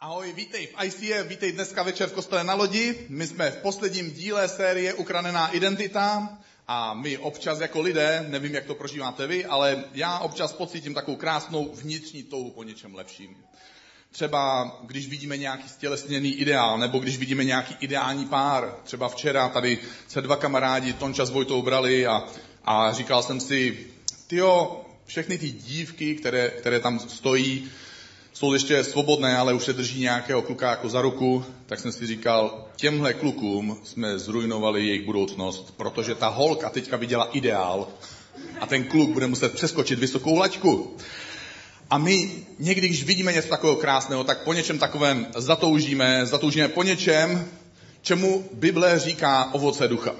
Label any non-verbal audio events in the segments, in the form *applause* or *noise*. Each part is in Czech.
Ahoj, vítej v ICF, vítej dneska večer v kostele na lodi. My jsme v posledním díle série Ukradená identita a my občas jako lidé, nevím, jak to prožíváte vy, ale já občas pocítím takovou krásnou vnitřní touhu po něčem lepším. Třeba když vidíme nějaký stělesněný ideál, nebo když vidíme nějaký ideální pár. Třeba včera tady se dva kamarádi, Tonča s Vojtou, brali a, a říkal jsem si, tyjo, všechny ty dívky, které, které tam stojí, jsou ještě svobodné, ale už se drží nějakého kluka jako za ruku, tak jsem si říkal, těmhle klukům jsme zrujnovali jejich budoucnost, protože ta holka teďka viděla ideál a ten kluk bude muset přeskočit vysokou laťku. A my někdy, když vidíme něco takového krásného, tak po něčem takovém zatoužíme, zatoužíme po něčem, čemu Bible říká ovoce ducha.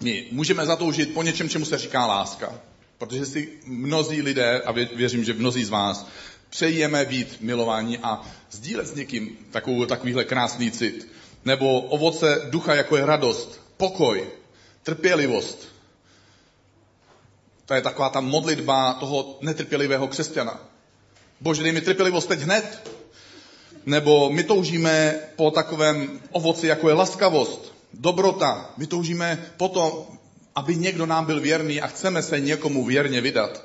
My můžeme zatoužit po něčem, čemu se říká láska. Protože si mnozí lidé, a věřím, že mnozí z vás, přejeme být milování a sdílet s někým takovou, takovýhle krásný cit. Nebo ovoce ducha, jako je radost, pokoj, trpělivost. To je taková ta modlitba toho netrpělivého křesťana. Bože, dej mi trpělivost teď hned. Nebo my toužíme po takovém ovoci, jako je laskavost, dobrota. My toužíme po tom, aby někdo nám byl věrný a chceme se někomu věrně vydat.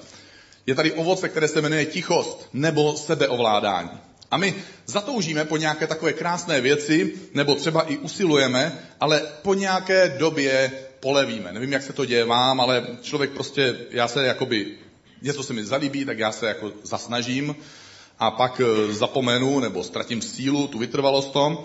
Je tady ovoce, které se jmenuje tichost nebo sebeovládání. A my zatoužíme po nějaké takové krásné věci, nebo třeba i usilujeme, ale po nějaké době polevíme. Nevím, jak se to děje vám, ale člověk prostě, já se jakoby, něco se mi zalíbí, tak já se jako zasnažím a pak eh, zapomenu nebo ztratím sílu, tu vytrvalost tom.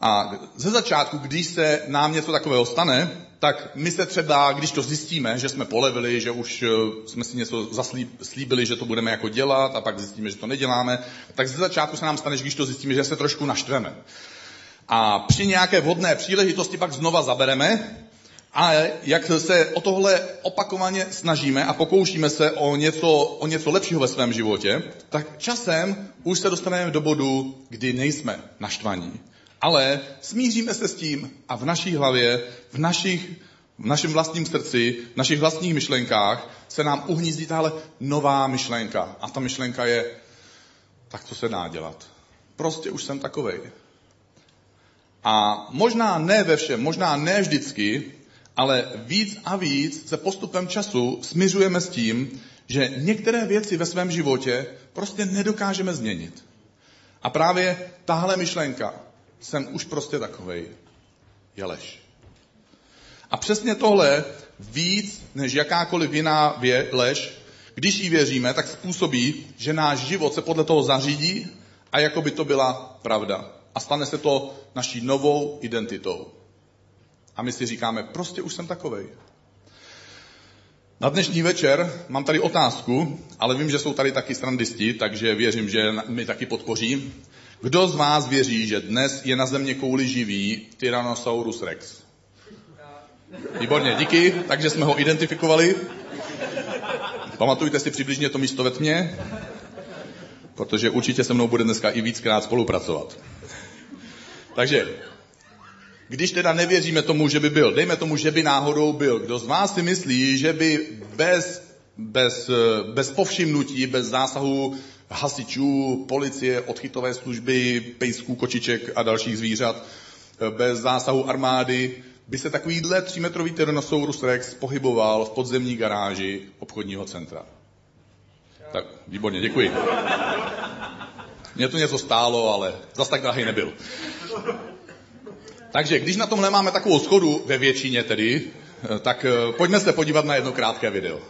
A ze začátku, když se nám něco takového stane, tak my se třeba, když to zjistíme, že jsme polevili, že už eh, jsme si něco zaslíbili, že to budeme jako dělat a pak zjistíme, že to neděláme, tak ze začátku se nám stane, že když to zjistíme, že se trošku naštveme. A při nějaké vhodné příležitosti pak znova zabereme a jak se o tohle opakovaně snažíme a pokoušíme se o něco, o něco lepšího ve svém životě, tak časem už se dostaneme do bodu, kdy nejsme naštvaní ale smíříme se s tím a v naší hlavě, v, našich, v našem vlastním srdci, v našich vlastních myšlenkách se nám uhnízdí tahle nová myšlenka. A ta myšlenka je, tak co se dá dělat? Prostě už jsem takovej. A možná ne ve všem, možná ne vždycky, ale víc a víc se postupem času smiřujeme s tím, že některé věci ve svém životě prostě nedokážeme změnit. A právě tahle myšlenka, jsem už prostě takovej, je lež. A přesně tohle víc než jakákoliv jiná vě, lež, když jí věříme, tak způsobí, že náš život se podle toho zařídí a jako by to byla pravda. A stane se to naší novou identitou. A my si říkáme, prostě už jsem takovej. Na dnešní večer mám tady otázku, ale vím, že jsou tady taky strandisti, takže věřím, že mi taky podpoří. Kdo z vás věří, že dnes je na země kouli živý Tyrannosaurus rex? Výborně, díky, takže jsme ho identifikovali. Pamatujte si přibližně to místo ve tmě, protože určitě se mnou bude dneska i víckrát spolupracovat. Takže, když teda nevěříme tomu, že by byl, dejme tomu, že by náhodou byl, kdo z vás si myslí, že by bez, bez, bez povšimnutí, bez zásahu hasičů, policie, odchytové služby, pejsků, kočiček a dalších zvířat, bez zásahu armády, by se takovýhle třímetrový Tyrannosaurus Rex pohyboval v podzemní garáži obchodního centra. Tak, výborně, děkuji. Mě to něco stálo, ale zas tak drahý nebyl. Takže když na tomhle máme takovou schodu, ve většině tedy, tak eh, pojďme se podívat na jedno krátké video.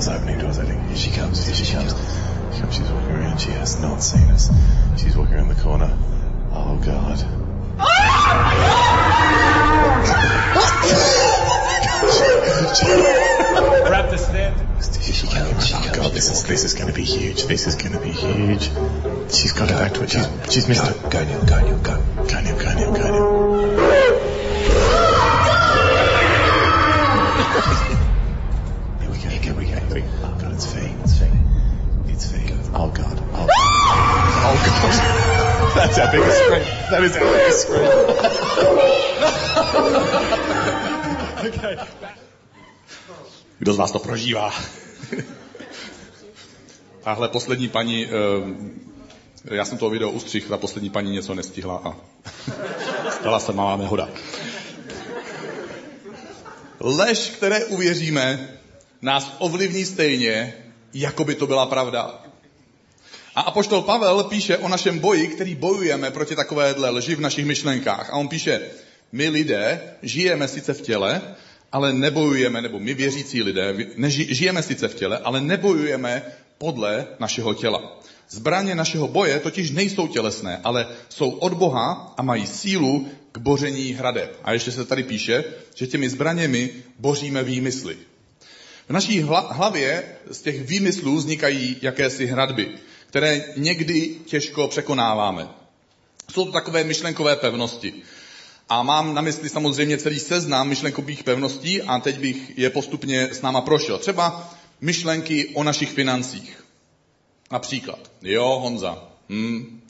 Doors opening, doors opening. Here she comes, here she comes. She comes, she's walking around, she has not seen us. She's walking around the corner. Oh God. Grab the stand. Here she comes. Oh God, this is this is going to be huge. This is going to be huge. She's got it back to it. She's, she's missed go, it. Go Neil, go Neil, go. Go Neil, go Neil, go Our biggest screen. That is our biggest screen. okay. Kdo z vás to prožívá? tahle poslední paní, eh, já jsem to video ustřih, ta poslední paní něco nestihla a stala se malá nehoda. Lež, které uvěříme, nás ovlivní stejně, jako by to byla pravda. A apoštol Pavel píše o našem boji, který bojujeme proti takovéhle lži v našich myšlenkách. A on píše, my lidé žijeme sice v těle, ale nebojujeme, nebo my věřící lidé, neži, žijeme sice v těle, ale nebojujeme podle našeho těla. Zbraně našeho boje totiž nejsou tělesné, ale jsou od Boha a mají sílu k boření hradeb. A ještě se tady píše, že těmi zbraněmi boříme výmysly. V naší hlavě z těch výmyslů vznikají jakési hradby, které někdy těžko překonáváme. Jsou to takové myšlenkové pevnosti. A mám na mysli samozřejmě celý seznam myšlenkových pevností a teď bych je postupně s náma prošel. Třeba myšlenky o našich financích. Například, jo, Honza, hm,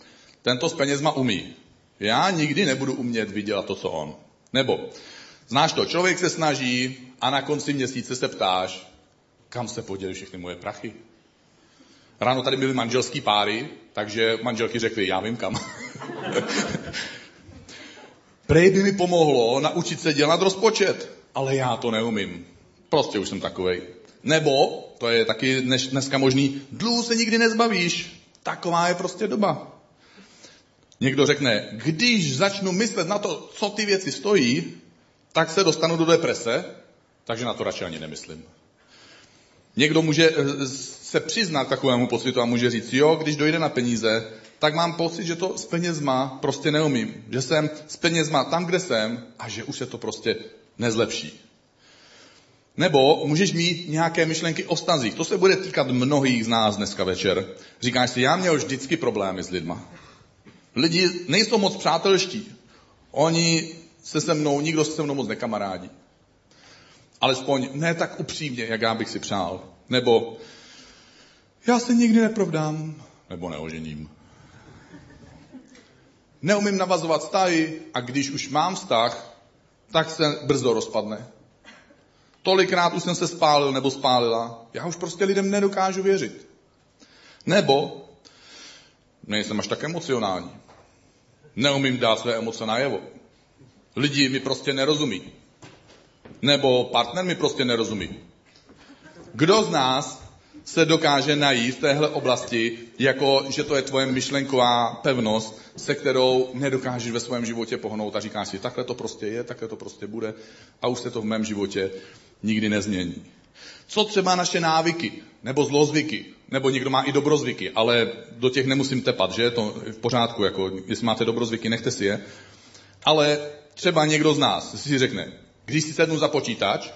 tento s penězma umí. Já nikdy nebudu umět vydělat to, co on. Nebo, znáš to, člověk se snaží a na konci měsíce se ptáš, kam se podělí všechny moje prachy. Ráno tady byly manželský páry, takže manželky řekly, já vím kam. *laughs* Prej by mi pomohlo naučit se dělat rozpočet, ale já to neumím. Prostě už jsem takovej. Nebo, to je taky dnes, dneska možný, dluhu se nikdy nezbavíš. Taková je prostě doba. Někdo řekne, když začnu myslet na to, co ty věci stojí, tak se dostanu do deprese, takže na to radši ani nemyslím. Někdo může eh, se přiznat takovému pocitu a může říct, jo, když dojde na peníze, tak mám pocit, že to s penězma prostě neumím. Že jsem s penězma tam, kde jsem a že už se to prostě nezlepší. Nebo můžeš mít nějaké myšlenky o stazích. To se bude týkat mnohých z nás dneska večer. Říkáš si, já měl vždycky problémy s lidma. Lidi nejsou moc přátelští. Oni se se mnou, nikdo se se mnou moc nekamarádí. Alespoň ne tak upřímně, jak já bych si přál. Nebo já se nikdy neprovdám, nebo neožením. Neumím navazovat vztahy a když už mám vztah, tak se brzo rozpadne. Tolikrát už jsem se spálil nebo spálila. Já už prostě lidem nedokážu věřit. Nebo nejsem až tak emocionální. Neumím dát své emoce najevo. Lidi mi prostě nerozumí. Nebo partner mi prostě nerozumí. Kdo z nás se dokáže najít v téhle oblasti, jako že to je tvoje myšlenková pevnost, se kterou nedokážeš ve svém životě pohnout a říkáš si, takhle to prostě je, takhle to prostě bude a už se to v mém životě nikdy nezmění. Co třeba naše návyky, nebo zlozvyky, nebo někdo má i dobrozvyky, ale do těch nemusím tepat, že? To je v pořádku, jako jestli máte dobrozvyky, nechte si je. Ale třeba někdo z nás si řekne, když si sednu za počítač,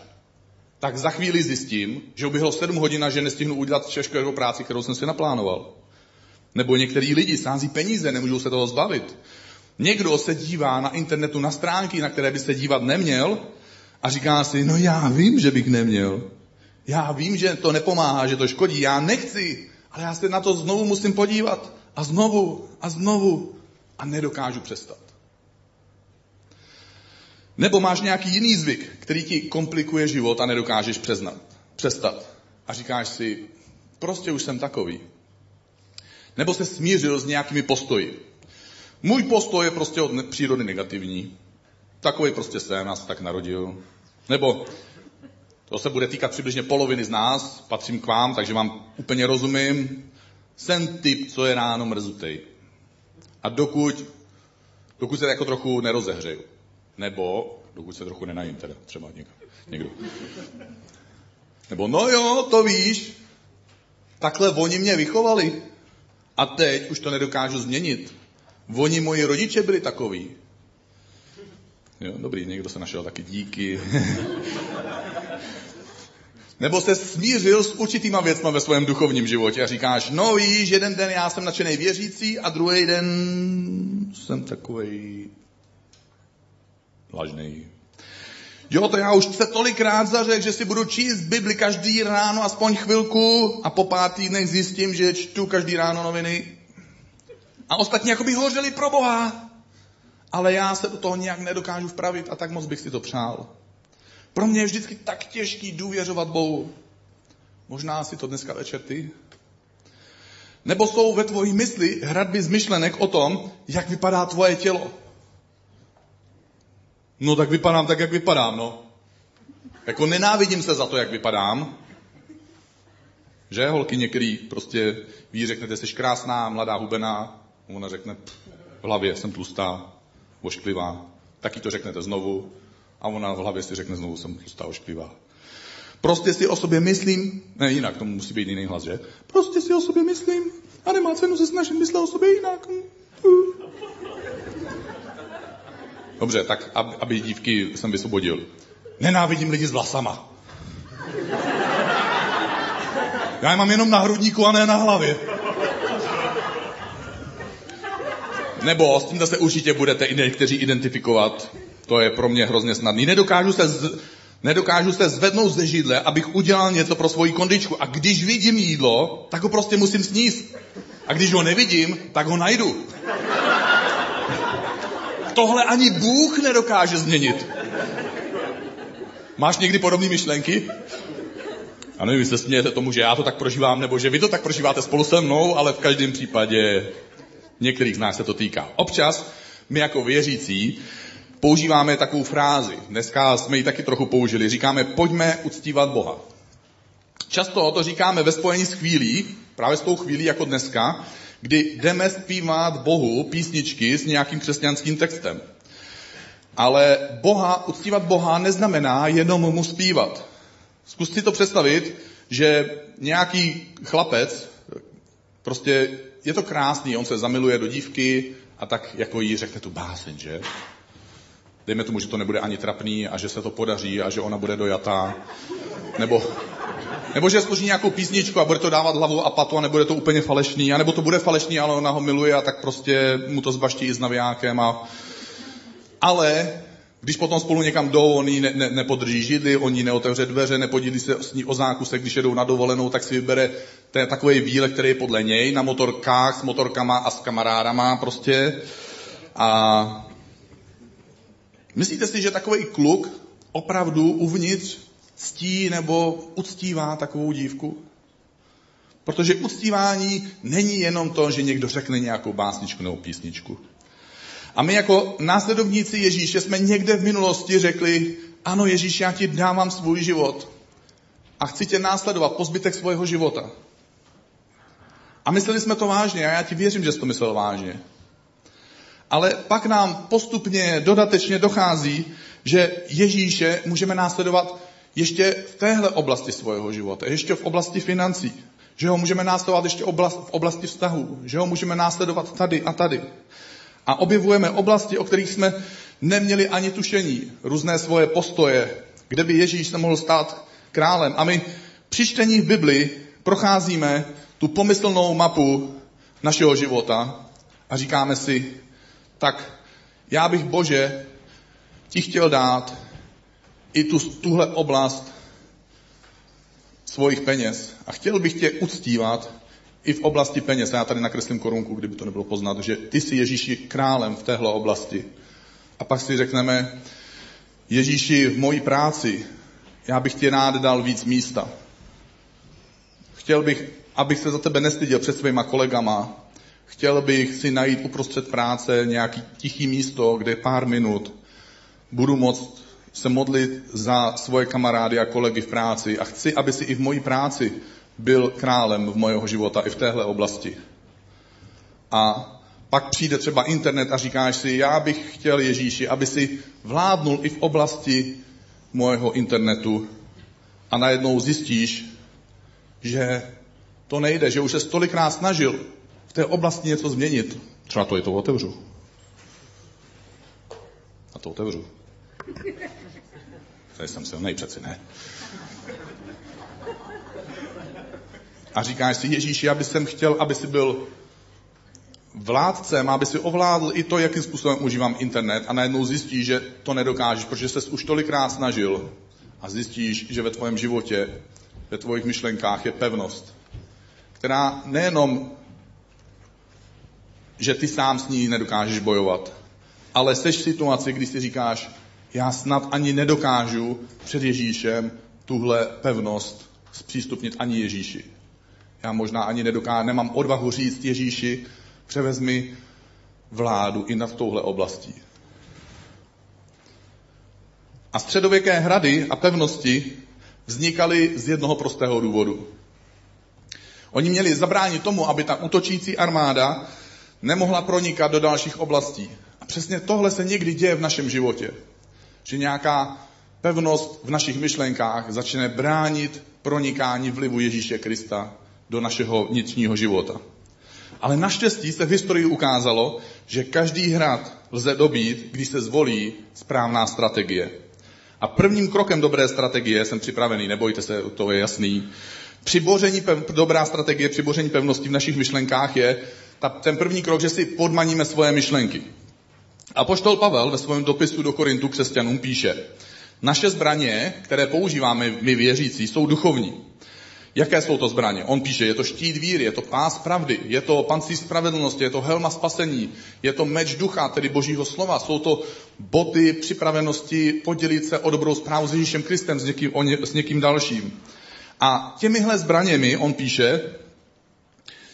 tak za chvíli zjistím, že uběhlo 7 hodin a že nestihnu udělat všechno práci, kterou jsem si naplánoval. Nebo některý lidi sází peníze, nemůžou se toho zbavit. Někdo se dívá na internetu na stránky, na které by se dívat neměl a říká si, no já vím, že bych neměl. Já vím, že to nepomáhá, že to škodí, já nechci, ale já se na to znovu musím podívat. A znovu, a znovu. A nedokážu přestat. Nebo máš nějaký jiný zvyk, který ti komplikuje život a nedokážeš přeznat, přestat. A říkáš si, prostě už jsem takový. Nebo se smířil s nějakými postoji. Můj postoj je prostě od přírody negativní. Takový prostě jsem, já se tak narodil. Nebo to se bude týkat přibližně poloviny z nás, patřím k vám, takže vám úplně rozumím. Jsem typ, co je ráno mrzutej. A dokud, dokud se jako trochu nerozehřeju. Nebo, dokud se trochu nenajím teda, třeba někdo. někdo. Nebo, no jo, to víš, takhle oni mě vychovali. A teď už to nedokážu změnit. Oni moji rodiče byli takový. Jo, dobrý, někdo se našel taky díky. *laughs* Nebo se smířil s určitýma věcma ve svém duchovním životě a říkáš, no víš, jeden den já jsem nadšený věřící a druhý den jsem takový lažný. Jo, to já už se tolikrát zařek, že si budu číst Bibli každý ráno aspoň chvilku a po pár týdnech zjistím, že čtu každý ráno noviny. A ostatní jako by hořeli pro Boha. Ale já se do toho nějak nedokážu vpravit a tak moc bych si to přál. Pro mě je vždycky tak těžký důvěřovat Bohu. Možná si to dneska večer ty. Nebo jsou ve tvojí mysli hradby z myšlenek o tom, jak vypadá tvoje tělo. No tak vypadám tak, jak vypadám, no. Jako nenávidím se za to, jak vypadám. Že holky některý prostě ví, řeknete, jsi krásná, mladá, hubená. Ona řekne, v hlavě jsem tlustá, ošklivá. Taky to řeknete znovu. A ona v hlavě si řekne znovu, jsem tlustá, ošklivá. Prostě si o sobě myslím, ne jinak, to musí být jiný hlas, že? Prostě si o sobě myslím a nemá cenu se snažit myslet o sobě jinak. Dobře, tak aby dívky jsem vysvobodil. Nenávidím lidi s vlasama. Já je mám jenom na hrudníku a ne na hlavě. Nebo s tím se určitě budete i někteří identifikovat. To je pro mě hrozně snadný. Nedokážu se, z, nedokážu se zvednout ze židle, abych udělal něco pro svoji kondičku. A když vidím jídlo, tak ho prostě musím sníst. A když ho nevidím, tak ho najdu. Tohle ani Bůh nedokáže změnit. Máš někdy podobné myšlenky? A nevím, jestli se smějete tomu, že já to tak prožívám, nebo že vy to tak prožíváte spolu se mnou, ale v každém případě některých z nás se to týká. Občas my jako věřící používáme takovou frázi. Dneska jsme ji taky trochu použili. Říkáme, pojďme uctívat Boha. Často to říkáme ve spojení s chvílí, právě s tou chvílí jako dneska, kdy jdeme zpívat Bohu písničky s nějakým křesťanským textem. Ale Boha, uctívat Boha neznamená jenom mu zpívat. Zkus si to představit, že nějaký chlapec, prostě je to krásný, on se zamiluje do dívky a tak jako jí řekne tu báseň, že? Dejme tomu, že to nebude ani trapný a že se to podaří a že ona bude dojatá. Nebo, nebo že složí nějakou písničku a bude to dávat hlavu a patu a nebude to úplně falešný. A nebo to bude falešný, ale ona ho miluje a tak prostě mu to zbaští i s navijákem. A... Ale když potom spolu někam jdou, on ne, ne, nepodrží židli, on jí neotevře dveře, nepodílí se s ní o zákusek, když jedou na dovolenou, tak si vybere ten takový výlet, který je podle něj, na motorkách, s motorkama a s kamarádama prostě. A myslíte si, že takový kluk opravdu uvnitř ctí nebo uctívá takovou dívku? Protože uctívání není jenom to, že někdo řekne nějakou básničku nebo písničku. A my jako následovníci Ježíše jsme někde v minulosti řekli, ano Ježíš, já ti dávám svůj život a chci tě následovat po zbytek svého života. A mysleli jsme to vážně a já ti věřím, že jsi to myslel vážně. Ale pak nám postupně dodatečně dochází, že Ježíše můžeme následovat ještě v téhle oblasti svého života, ještě v oblasti financí, že ho můžeme následovat ještě v oblasti vztahů, že ho můžeme následovat tady a tady. A objevujeme oblasti, o kterých jsme neměli ani tušení, různé svoje postoje, kde by Ježíš se mohl stát králem. A my při čtení v Bibli procházíme tu pomyslnou mapu našeho života a říkáme si, tak já bych Bože ti chtěl dát i tu, tuhle oblast svojich peněz a chtěl bych tě uctívat i v oblasti peněz. Já tady nakreslím korunku, kdyby to nebylo poznat, že ty jsi Ježíši králem v téhle oblasti. A pak si řekneme, Ježíši, v mojí práci, já bych tě rád dal víc místa. Chtěl bych, abych se za tebe nestyděl před svýma kolegama. Chtěl bych si najít uprostřed práce nějaký tichý místo, kde pár minut budu moct se modlit za svoje kamarády a kolegy v práci a chci, aby si i v mojí práci byl králem v mojeho života i v téhle oblasti. A pak přijde třeba internet a říkáš si, já bych chtěl Ježíši, aby si vládnul i v oblasti mojeho internetu a najednou zjistíš, že to nejde, že už se tolikrát snažil v té oblasti něco změnit. Třeba to je to otevřu. A to otevřu. Tady jsem silnej přeci, ne? a říkáš si, Ježíši, já bych chtěl, aby si byl vládcem, aby si ovládl i to, jakým způsobem užívám internet a najednou zjistíš, že to nedokážeš, protože jsi už tolikrát snažil a zjistíš, že ve tvém životě, ve tvojich myšlenkách je pevnost, která nejenom, že ty sám s ní nedokážeš bojovat, ale jsi v situaci, kdy si říkáš, já snad ani nedokážu před Ježíšem tuhle pevnost zpřístupnit ani Ježíši. Já možná ani nedokážu, nemám odvahu říct Ježíši, převezmi vládu i nad touhle oblastí. A středověké hrady a pevnosti vznikaly z jednoho prostého důvodu. Oni měli zabránit tomu, aby ta útočící armáda nemohla pronikat do dalších oblastí. A přesně tohle se někdy děje v našem životě. Že nějaká pevnost v našich myšlenkách začne bránit pronikání vlivu Ježíše Krista do našeho vnitřního života. Ale naštěstí se v historii ukázalo, že každý hrad lze dobít, když se zvolí správná strategie. A prvním krokem dobré strategie, jsem připravený, nebojte se, to je jasný, přiboření, dobrá strategie přiboření pevnosti v našich myšlenkách je ta, ten první krok, že si podmaníme svoje myšlenky. A poštol Pavel ve svém dopisu do Korintu křesťanům píše, naše zbraně, které používáme my věřící, jsou duchovní. Jaké jsou to zbraně? On píše, je to štít víry, je to pás pravdy, je to pancí spravedlnosti, je to helma spasení, je to meč ducha, tedy božího slova, jsou to boty připravenosti podělit se o dobrou zprávu s Ježíšem Kristem, s někým, ně, s někým dalším. A těmihle zbraněmi, on píše,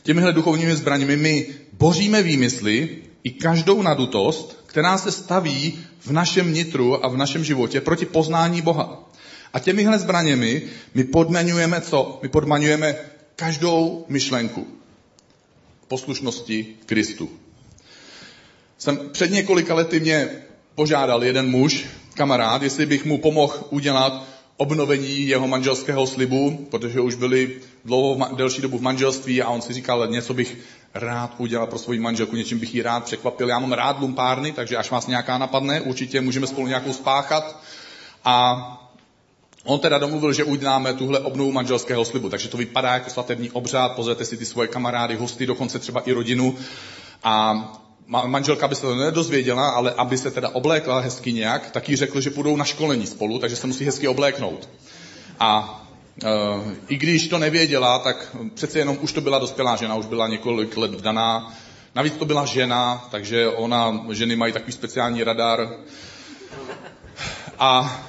těmihle duchovními zbraněmi my boříme výmysly i každou nadutost, která se staví v našem nitru a v našem životě proti poznání Boha. A těmihle zbraněmi my podmaňujeme co? My podmaňujeme každou myšlenku poslušnosti Kristu. Jsem před několika lety mě požádal jeden muž, kamarád, jestli bych mu pomohl udělat obnovení jeho manželského slibu, protože už byli dlouho, delší dobu v manželství a on si říkal, něco bych rád udělal pro svoji manželku, něčím bych ji rád překvapil. Já mám rád lumpárny, takže až vás nějaká napadne, určitě můžeme spolu nějakou spáchat. A On teda domluvil, že uděláme tuhle obnovu manželského slibu, takže to vypadá jako svatební obřad, pozvete si ty svoje kamarády, hosty, dokonce třeba i rodinu. A manželka by se to nedozvěděla, ale aby se teda oblékla hezky nějak, tak jí řekl, že půjdou na školení spolu, takže se musí hezky obléknout. A Uh, I když to nevěděla, tak přece jenom už to byla dospělá žena, už byla několik let vdaná. Navíc to byla žena, takže ona, ženy mají takový speciální radar. A,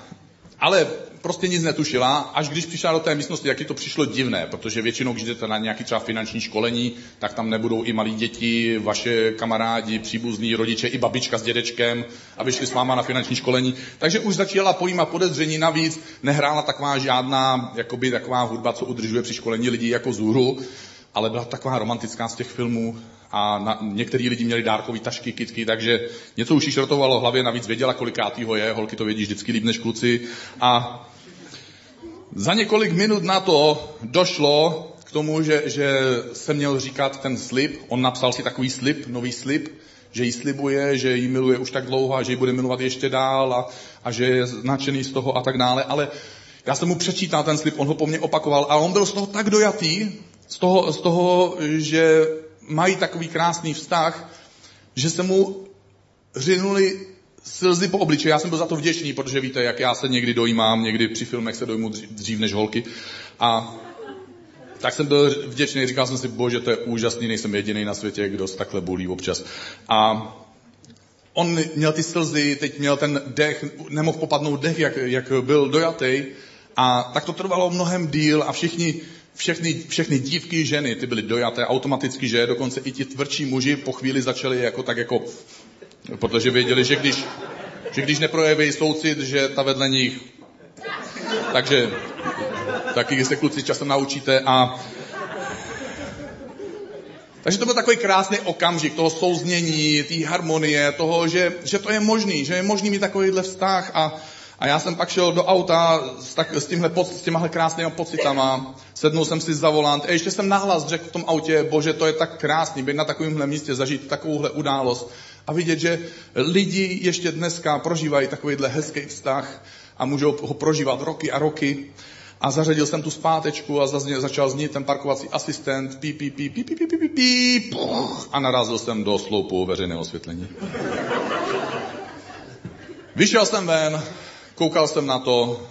ale prostě nic netušila, až když přišla do té místnosti, jak to přišlo divné, protože většinou, když jdete na nějaký třeba finanční školení, tak tam nebudou i malí děti, vaše kamarádi, příbuzní, rodiče, i babička s dědečkem, aby šli s váma na finanční školení. Takže už začala pojímat podezření, navíc nehrála taková žádná, jakoby taková hudba, co udržuje při školení lidí jako zůru, ale byla taková romantická z těch filmů a na, některý lidi měli dárkový tašky, kitky, takže něco už jí šrotovalo hlavě, navíc věděla, kolikátýho je, holky to vědí vždycky líp než kluci. A za několik minut na to došlo k tomu, že, že se měl říkat ten slib. On napsal si takový slib, nový slib, že jí slibuje, že ji miluje už tak dlouho a že ji bude milovat ještě dál a, a že je značený z toho a tak dále. Ale já jsem mu přečítal ten slib, on ho po mně opakoval a on byl z toho tak dojatý, z toho, z toho že mají takový krásný vztah, že se mu řinuli slzy po obličeji. Já jsem byl za to vděčný, protože víte, jak já se někdy dojímám, někdy při filmech se dojmu dřív než holky. A tak jsem byl vděčný, říkal jsem si, bože, to je úžasný, nejsem jediný na světě, kdo se takhle bolí občas. A on měl ty slzy, teď měl ten dech, nemohl popadnout dech, jak, jak byl dojatý. A tak to trvalo mnohem díl a všichni, všechny, všechny dívky, ženy, ty byly dojaté automaticky, že dokonce i ti tvrdší muži po chvíli začali jako tak jako Protože věděli, že když, že když neprojeví soucit, že ta vedle nich. Takže taky se kluci časem naučíte a takže to byl takový krásný okamžik toho souznění, té harmonie, toho, že, že to je možný, že je možný mít takovýhle vztah a, a já jsem pak šel do auta s, tak, s, tímhle, s těmahle krásnými pocitama, sednul jsem si za volant. A ještě jsem nahlas řekl v tom autě, bože, to je tak krásný, být na takovémhle místě, zažít takovouhle událost. A vidět, že lidi ještě dneska prožívají takovýhle hezký vztah a můžou ho prožívat roky a roky. A zařadil jsem tu zpátečku a zazně, začal znít ten parkovací asistent, pí, pí, pí, pí, pí, pí, pí, pí, pí, a narazil jsem do sloupu veřejného osvětlení. Vyšel jsem ven, koukal jsem na to,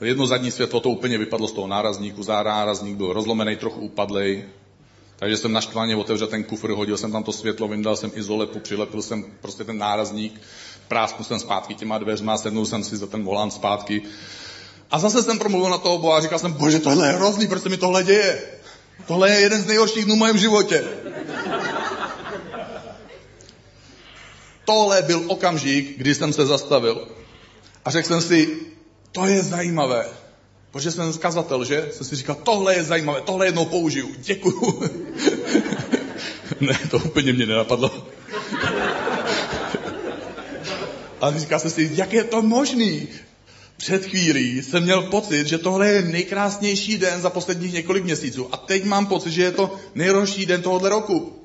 jedno zadní světlo to úplně vypadlo z toho nárazníku, zárazník byl rozlomený, trochu upadlej, takže jsem naštvaně otevřel ten kufr, hodil jsem tam to světlo, vyndal jsem izolepu, přilepil jsem prostě ten nárazník, prásknul jsem zpátky těma dveřma, sednul jsem si za ten volán zpátky. A zase jsem promluvil na toho Boha a říkal jsem, bože, tohle je hrozný, proč se mi tohle děje? Tohle je jeden z nejhorších dnů v mém životě. Tohle byl okamžik, kdy jsem se zastavil. A řekl jsem si, to je zajímavé. Protože jsem kazatel, že? Jsem si říkal, tohle je zajímavé, tohle jednou použiju. Děkuju. *laughs* ne, to úplně mě nenapadlo. *laughs* A říkal jsem si, jak je to možný? Před chvílí jsem měl pocit, že tohle je nejkrásnější den za posledních několik měsíců. A teď mám pocit, že je to nejhorší den tohohle roku.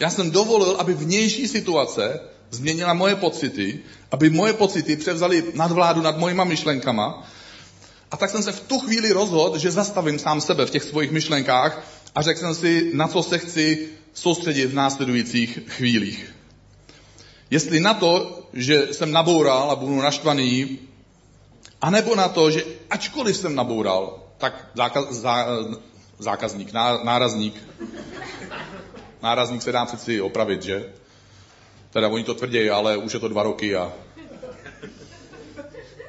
Já jsem dovolil, aby vnější situace změnila moje pocity, aby moje pocity převzaly nadvládu nad mojima myšlenkama. A tak jsem se v tu chvíli rozhodl, že zastavím sám sebe v těch svých myšlenkách a řekl jsem si, na co se chci soustředit v následujících chvílích. Jestli na to, že jsem naboural a budu naštvaný, anebo na to, že ačkoliv jsem naboural, tak zákaz, zá, zákazník, nárazník, nárazník se dá přeci opravit, že? Teda oni to tvrdí, ale už je to dva roky a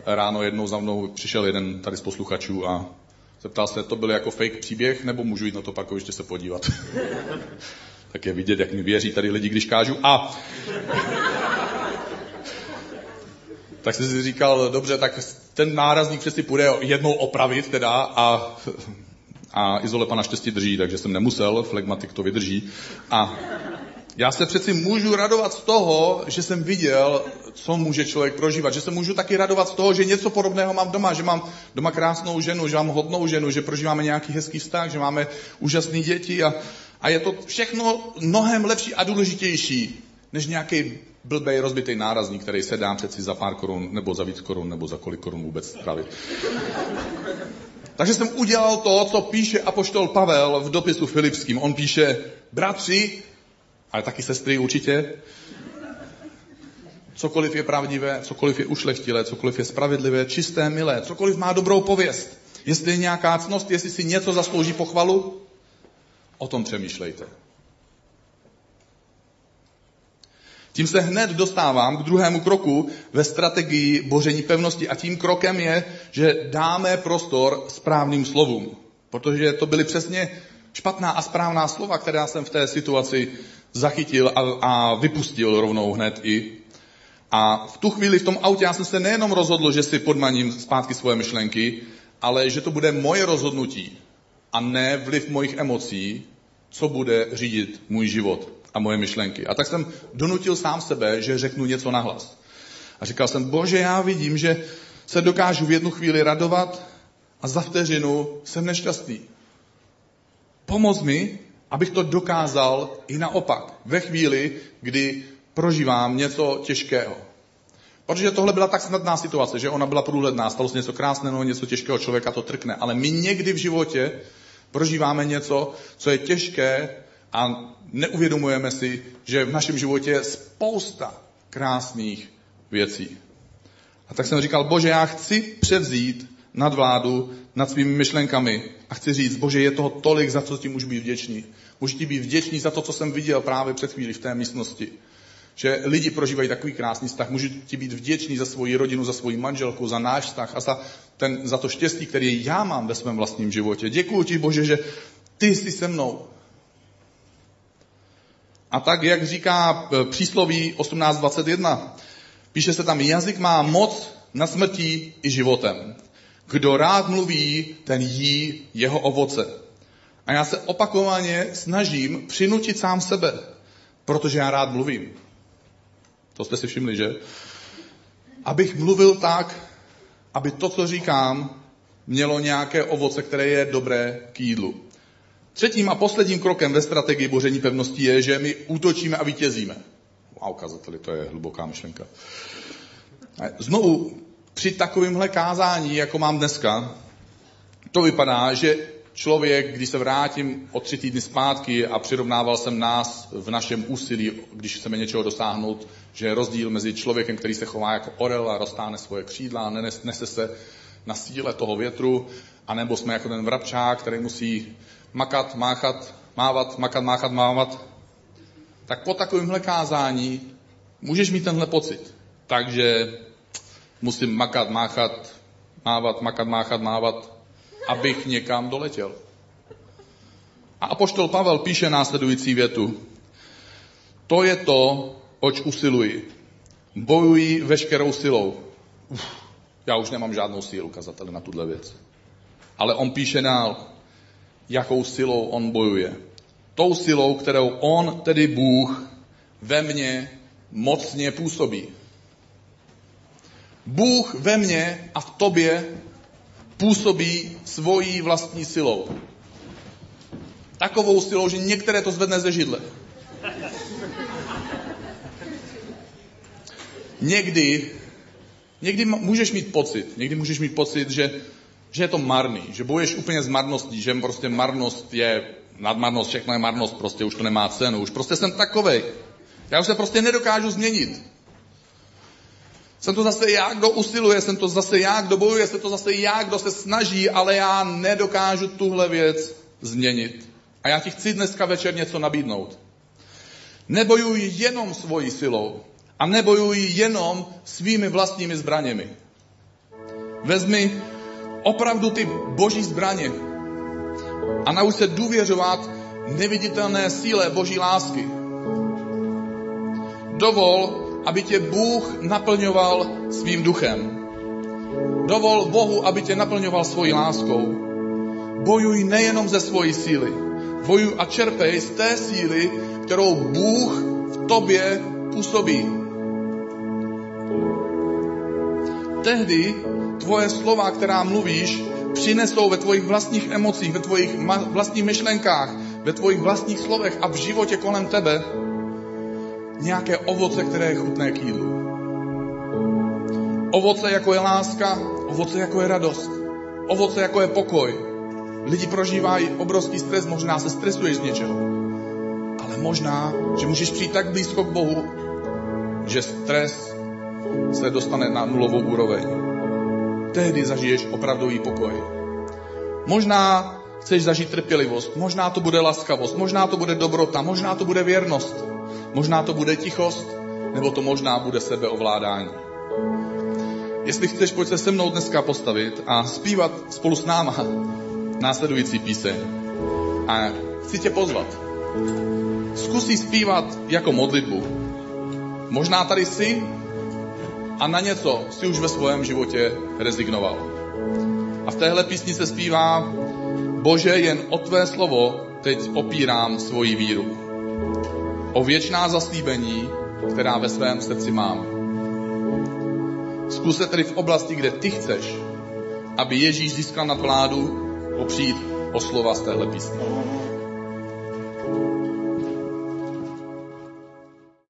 ráno jednou za mnou přišel jeden tady z posluchačů a zeptal se, to byl jako fake příběh, nebo můžu jít na to parkoviště se podívat? *laughs* tak je vidět, jak mi věří tady lidi, když kážu. A tak jsem si říkal, dobře, tak ten nárazník přeci půjde jednou opravit teda a, a izolepa naštěstí drží, takže jsem nemusel, flegmatik to vydrží. A já se přeci můžu radovat z toho, že jsem viděl, co může člověk prožívat. Že se můžu taky radovat z toho, že něco podobného mám doma, že mám doma krásnou ženu, že mám hodnou ženu, že prožíváme nějaký hezký vztah, že máme úžasné děti a, a je to všechno mnohem lepší a důležitější, než nějaký blbej rozbitý nárazník, který se dá přeci za pár korun, nebo za víc korun, nebo za kolik korun vůbec spravit. Takže jsem udělal to, co píše apoštol Pavel v dopisu Filipským. On píše, bratři, ale taky sestry určitě, cokoliv je pravdivé, cokoliv je ušlechtilé, cokoliv je spravedlivé, čisté, milé, cokoliv má dobrou pověst, jestli je nějaká cnost, jestli si něco zaslouží pochvalu, o tom přemýšlejte. Tím se hned dostávám k druhému kroku ve strategii boření pevnosti a tím krokem je, že dáme prostor správným slovům. Protože to byly přesně špatná a správná slova, která jsem v té situaci zachytil a, a vypustil rovnou hned i. A v tu chvíli v tom autě já jsem se nejenom rozhodl, že si podmaním zpátky svoje myšlenky, ale že to bude moje rozhodnutí a ne vliv mojich emocí, co bude řídit můj život a moje myšlenky. A tak jsem donutil sám sebe, že řeknu něco nahlas. A říkal jsem, bože, já vidím, že se dokážu v jednu chvíli radovat a za vteřinu jsem nešťastný. Pomoz mi, abych to dokázal i naopak, ve chvíli, kdy prožívám něco těžkého. Protože tohle byla tak snadná situace, že ona byla průhledná, stalo se něco krásného, něco těžkého, člověka to trkne. Ale my někdy v životě prožíváme něco, co je těžké a neuvědomujeme si, že v našem životě je spousta krásných věcí. A tak jsem říkal, bože, já chci převzít nadvládu nad svými myšlenkami a chci říct, bože, je toho tolik, za co ti můžu být vděčný. Můžu ti být vděčný za to, co jsem viděl právě před chvíli v té místnosti. Že lidi prožívají takový krásný vztah. Můžu ti být vděčný za svoji rodinu, za svoji manželku, za náš vztah a za, ten, za to štěstí, který já mám ve svém vlastním životě. Děkuji ti, Bože, že ty jsi se mnou. A tak, jak říká e, přísloví 18.21, píše se tam, jazyk má moc na smrtí i životem. Kdo rád mluví, ten jí jeho ovoce. A já se opakovaně snažím přinutit sám sebe, protože já rád mluvím. To jste si všimli, že? Abych mluvil tak, aby to, co říkám, mělo nějaké ovoce, které je dobré k jídlu. Třetím a posledním krokem ve strategii boření pevnosti je, že my útočíme a vítězíme. A ukazateli, to je hluboká myšlenka. Znovu, při takovémhle kázání, jako mám dneska, to vypadá, že člověk, když se vrátím o tři týdny zpátky a přirovnával jsem nás v našem úsilí, když chceme něčeho dosáhnout, že je rozdíl mezi člověkem, který se chová jako orel a roztáhne svoje křídla a nese se na síle toho větru, anebo jsme jako ten vrabčák, který musí makat, máchat, mávat, makat, máchat, mávat, tak po takovémhle kázání můžeš mít tenhle pocit. Takže musím makat, máchat, mávat, makat, máchat, mávat, abych někam doletěl. A apoštol Pavel píše následující větu. To je to, oč usiluji. Bojuji veškerou silou. Uf, já už nemám žádnou sílu, kazateli, na tuhle věc. Ale on píše dál, jakou silou on bojuje. Tou silou, kterou on, tedy Bůh, ve mně mocně působí. Bůh ve mně a v tobě působí svojí vlastní silou. Takovou silou, že některé to zvedne ze židle. Někdy, někdy můžeš mít pocit, někdy můžeš mít pocit, že, že je to marný, že bojuješ úplně s marností, že prostě marnost je nadmarnost, všechno je marnost, prostě už to nemá cenu, už prostě jsem takovej. Já už se prostě nedokážu změnit. Jsem to zase já, kdo usiluje, jsem to zase já, kdo bojuje, jsem to zase já, kdo se snaží, ale já nedokážu tuhle věc změnit. A já ti chci dneska večer něco nabídnout. Nebojuj jenom svojí silou a nebojuj jenom svými vlastními zbraněmi. Vezmi opravdu ty boží zbraně a nauč se důvěřovat neviditelné síle boží lásky. Dovol, aby tě Bůh naplňoval svým duchem. Dovol Bohu, aby tě naplňoval svojí láskou. Bojuj nejenom ze svojí síly. Bojuj a čerpej z té síly, kterou Bůh v tobě působí. Tehdy tvoje slova, která mluvíš, přinesou ve tvojich vlastních emocích, ve tvojich vlastních myšlenkách, ve tvojich vlastních slovech a v životě kolem tebe nějaké ovoce, které je chutné k jídlu. Ovoce, jako je láska, ovoce, jako je radost, ovoce, jako je pokoj. Lidi prožívají obrovský stres, možná se stresuješ z něčeho. Ale možná, že můžeš přijít tak blízko k Bohu, že stres se dostane na nulovou úroveň. Tehdy zažiješ opravdový pokoj. Možná chceš zažít trpělivost, možná to bude laskavost, možná to bude dobrota, možná to bude věrnost. Možná to bude tichost, nebo to možná bude sebeovládání. Jestli chceš, pojď se se mnou dneska postavit a zpívat spolu s náma následující píseň. A chci tě pozvat. Zkusí zpívat jako modlitbu. Možná tady jsi a na něco si už ve svém životě rezignoval. A v téhle písni se zpívá Bože, jen o tvé slovo teď opírám svoji víru o věčná zaslíbení, která ve svém srdci mám. Zkus se tedy v oblasti, kde ty chceš, aby Ježíš získal nadvládu, opřít o slova z téhle písně.